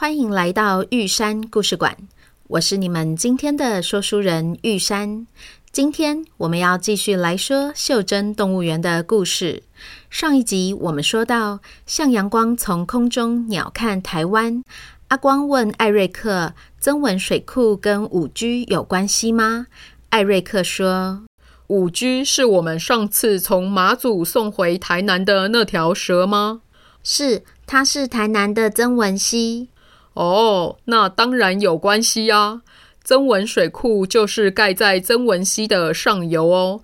欢迎来到玉山故事馆。我是你们今天的说书人玉山。今天我们要继续来说袖珍动物园的故事。上一集我们说到，向阳光从空中鸟瞰台湾。阿光问艾瑞克：“曾文水库跟五居有关系吗？”艾瑞克说：“五居是我们上次从马祖送回台南的那条蛇吗？”是，它是台南的曾文溪。哦，那当然有关系呀！曾文水库就是盖在曾文溪的上游哦。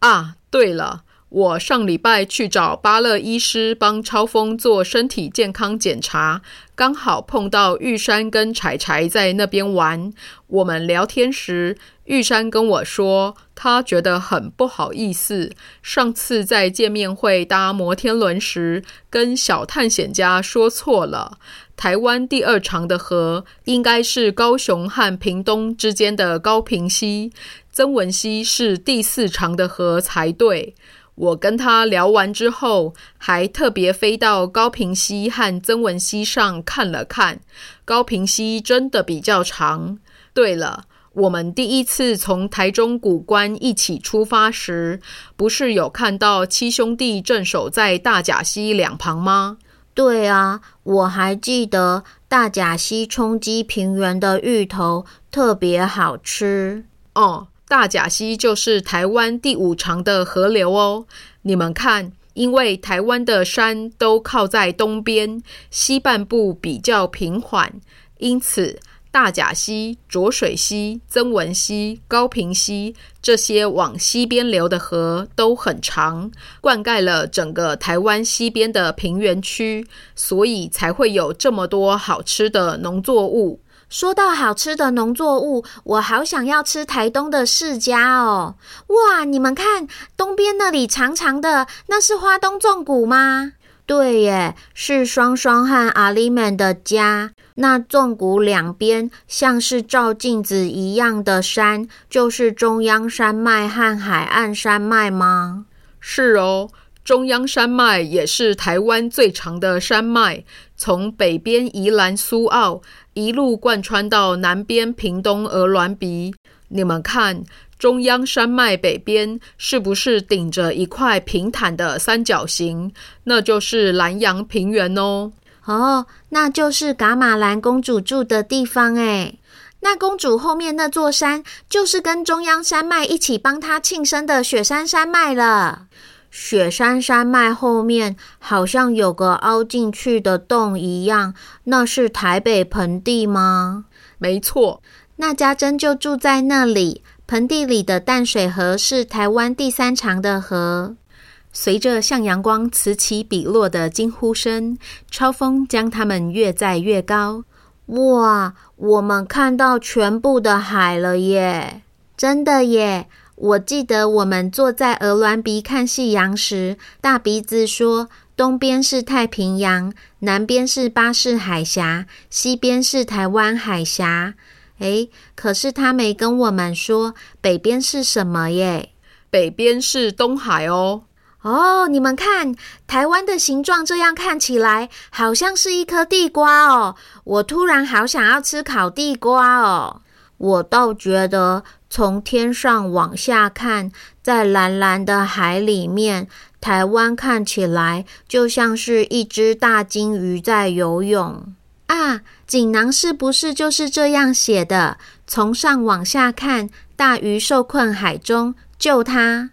啊，对了，我上礼拜去找巴乐医师帮超峰做身体健康检查，刚好碰到玉山跟柴柴在那边玩。我们聊天时，玉山跟我说，他觉得很不好意思，上次在见面会搭摩天轮时，跟小探险家说错了。台湾第二长的河应该是高雄和屏东之间的高屏溪，曾文溪是第四长的河才对。我跟他聊完之后，还特别飞到高平溪和曾文溪上看了看，高平溪真的比较长。对了。我们第一次从台中古关一起出发时，不是有看到七兄弟镇守在大甲溪两旁吗？对啊，我还记得大甲溪冲击平原的芋头特别好吃。哦，大甲溪就是台湾第五长的河流哦。你们看，因为台湾的山都靠在东边，西半部比较平缓，因此。大甲溪、浊水溪、曾文溪、高屏溪这些往西边流的河都很长，灌溉了整个台湾西边的平原区，所以才会有这么多好吃的农作物。说到好吃的农作物，我好想要吃台东的释迦哦！哇，你们看东边那里长长的，那是花东纵谷吗？对耶，是双双和阿里们的家。那纵谷两边像是照镜子一样的山，就是中央山脉和海岸山脉吗？是哦，中央山脉也是台湾最长的山脉，从北边宜兰苏澳一路贯穿到南边屏东鹅銮鼻。你们看，中央山脉北边是不是顶着一块平坦的三角形？那就是兰阳平原哦。哦，那就是噶玛兰公主住的地方诶。那公主后面那座山，就是跟中央山脉一起帮她庆生的雪山山脉了。雪山山脉后面好像有个凹进去的洞一样，那是台北盆地吗？没错，那家珍就住在那里。盆地里的淡水河是台湾第三长的河。随着向阳光此起彼落的惊呼声，超风将它们越载越高。哇，我们看到全部的海了耶！真的耶！我记得我们坐在鹅銮鼻看夕阳时，大鼻子说东边是太平洋，南边是巴士海峡，西边是台湾海峡。诶，可是他没跟我们说北边是什么耶？北边是东海哦。哦，你们看，台湾的形状这样看起来好像是一颗地瓜哦。我突然好想要吃烤地瓜哦。我倒觉得从天上往下看，在蓝蓝的海里面，台湾看起来就像是一只大鲸鱼在游泳啊。锦囊是不是就是这样写的？从上往下看，大鱼受困海中，救它。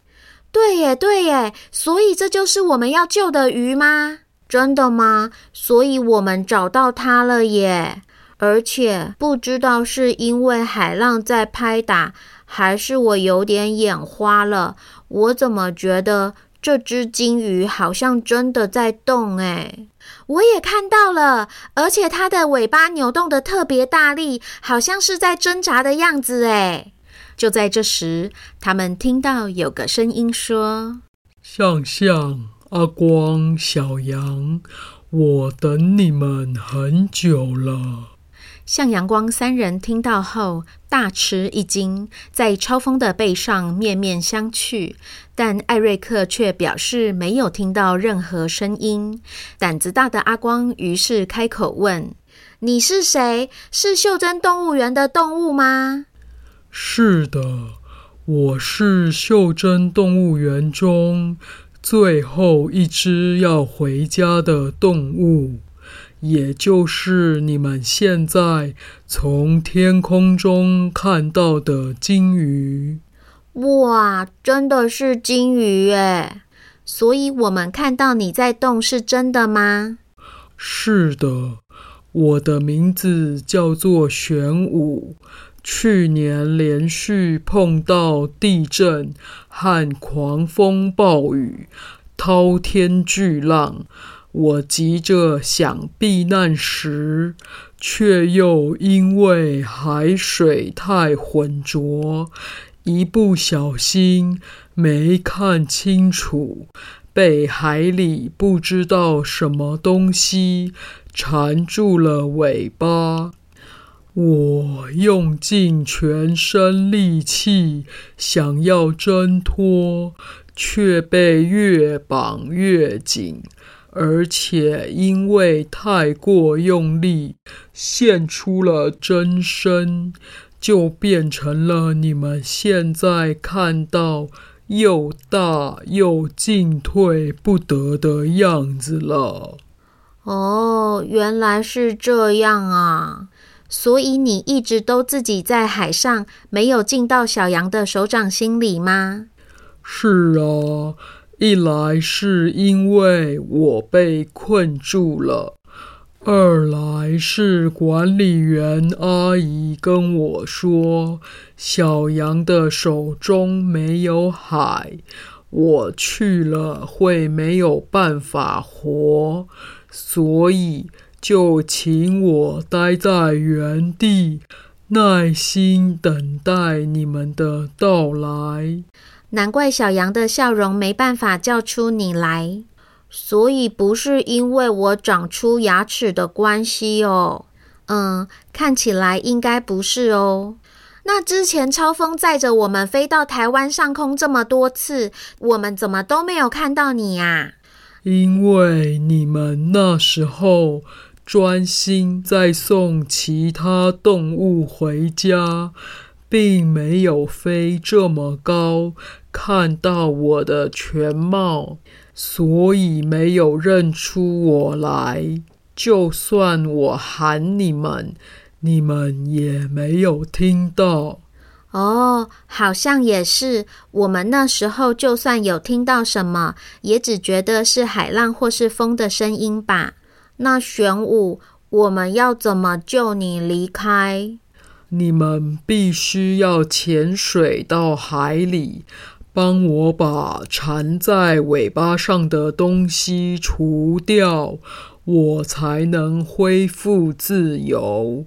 对耶，对耶，所以这就是我们要救的鱼吗？真的吗？所以我们找到它了耶！而且不知道是因为海浪在拍打，还是我有点眼花了。我怎么觉得这只鲸鱼好像真的在动？诶我也看到了，而且它的尾巴扭动得特别大力，好像是在挣扎的样子。哎，就在这时，他们听到有个声音说：“向向、阿光、小羊，我等你们很久了。”向阳光三人听到后大吃一惊，在超风的背上面面相觑，但艾瑞克却表示没有听到任何声音。胆子大的阿光于是开口问：“你是谁？是袖珍动物园的动物吗？”“是的，我是袖珍动物园中最后一只要回家的动物。”也就是你们现在从天空中看到的鲸鱼。哇，真的是鲸鱼耶！所以我们看到你在动是真的吗？是的，我的名字叫做玄武。去年连续碰到地震和狂风暴雨，滔天巨浪。我急着想避难时，却又因为海水太浑浊，一不小心没看清楚，被海里不知道什么东西缠住了尾巴。我用尽全身力气想要挣脱，却被越绑越紧。而且因为太过用力，现出了真身，就变成了你们现在看到又大又进退不得的样子了。哦，原来是这样啊！所以你一直都自己在海上，没有进到小羊的手掌心里吗？是啊。一来是因为我被困住了，二来是管理员阿姨跟我说，小羊的手中没有海，我去了会没有办法活，所以就请我待在原地，耐心等待你们的到来。难怪小羊的笑容没办法叫出你来，所以不是因为我长出牙齿的关系哦。嗯，看起来应该不是哦。那之前超风载着我们飞到台湾上空这么多次，我们怎么都没有看到你呀？因为你们那时候专心在送其他动物回家。并没有飞这么高，看到我的全貌，所以没有认出我来。就算我喊你们，你们也没有听到。哦，好像也是。我们那时候就算有听到什么，也只觉得是海浪或是风的声音吧。那玄武，我们要怎么救你离开？你们必须要潜水到海里，帮我把缠在尾巴上的东西除掉，我才能恢复自由。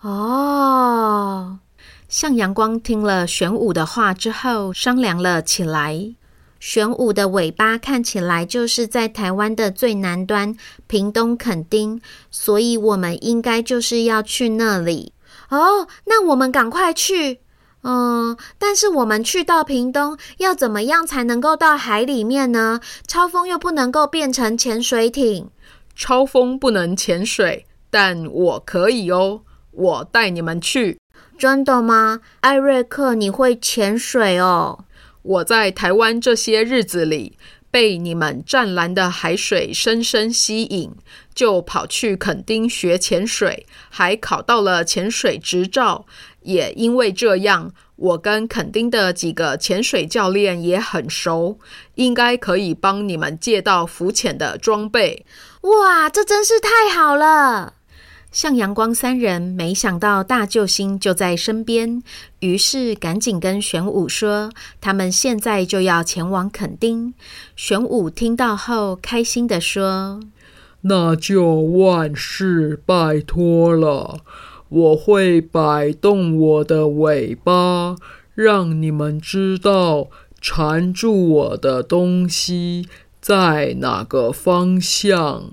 哦，向阳光听了玄武的话之后，商量了起来。玄武的尾巴看起来就是在台湾的最南端，屏东垦丁，所以我们应该就是要去那里。哦，那我们赶快去。嗯，但是我们去到屏东，要怎么样才能够到海里面呢？超风又不能够变成潜水艇。超风不能潜水，但我可以哦。我带你们去。真的吗？艾瑞克，你会潜水哦？我在台湾这些日子里。被你们湛蓝的海水深深吸引，就跑去垦丁学潜水，还考到了潜水执照。也因为这样，我跟垦丁的几个潜水教练也很熟，应该可以帮你们借到浮潜的装备。哇，这真是太好了！向阳光三人没想到大救星就在身边，于是赶紧跟玄武说，他们现在就要前往垦丁。玄武听到后开心地说：“那就万事拜托了。我会摆动我的尾巴，让你们知道缠住我的东西在哪个方向。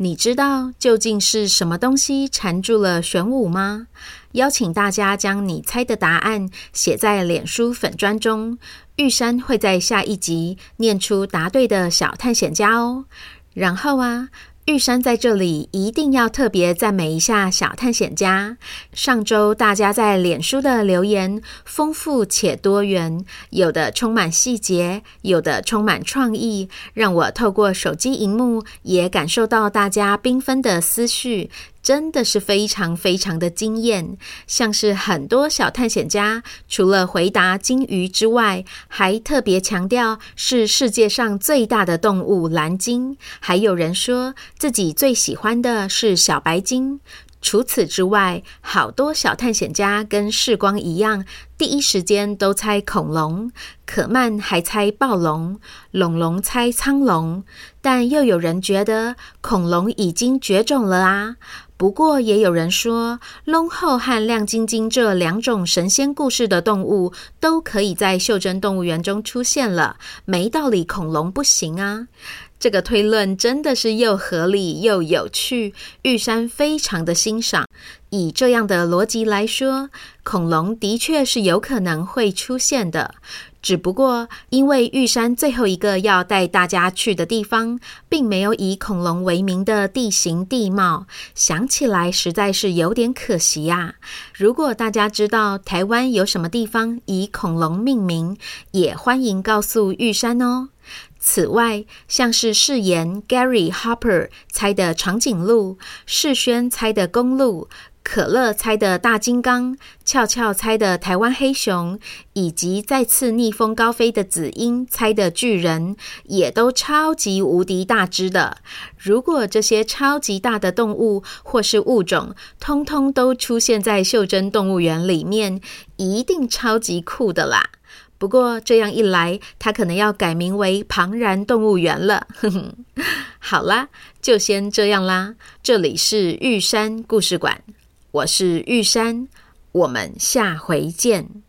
你知道究竟是什么东西缠住了玄武吗？邀请大家将你猜的答案写在脸书粉砖中，玉山会在下一集念出答对的小探险家哦。然后啊。玉山在这里一定要特别赞美一下小探险家。上周大家在脸书的留言丰富且多元，有的充满细节，有的充满创意，让我透过手机荧幕也感受到大家缤纷的思绪。真的是非常非常的惊艳，像是很多小探险家除了回答鲸鱼之外，还特别强调是世界上最大的动物蓝鲸，还有人说自己最喜欢的是小白鲸。除此之外，好多小探险家跟世光一样，第一时间都猜恐龙，可曼还猜暴龙，龙龙猜苍龙，但又有人觉得恐龙已经绝种了啊。不过也有人说，龙后和亮晶晶这两种神仙故事的动物都可以在袖珍动物园中出现了，没道理恐龙不行啊。这个推论真的是又合理又有趣，玉山非常的欣赏。以这样的逻辑来说，恐龙的确是有可能会出现的。只不过因为玉山最后一个要带大家去的地方，并没有以恐龙为名的地形地貌，想起来实在是有点可惜呀。如果大家知道台湾有什么地方以恐龙命名，也欢迎告诉玉山哦。此外，像是誓言 Gary Hopper 猜的长颈鹿，世轩猜的公鹿，可乐猜的大金刚，俏俏猜的台湾黑熊，以及再次逆风高飞的紫英猜的巨人，也都超级无敌大只的。如果这些超级大的动物或是物种，通通都出现在袖珍动物园里面，一定超级酷的啦！不过这样一来，它可能要改名为庞然动物园了。哼哼，好啦，就先这样啦。这里是玉山故事馆，我是玉山，我们下回见。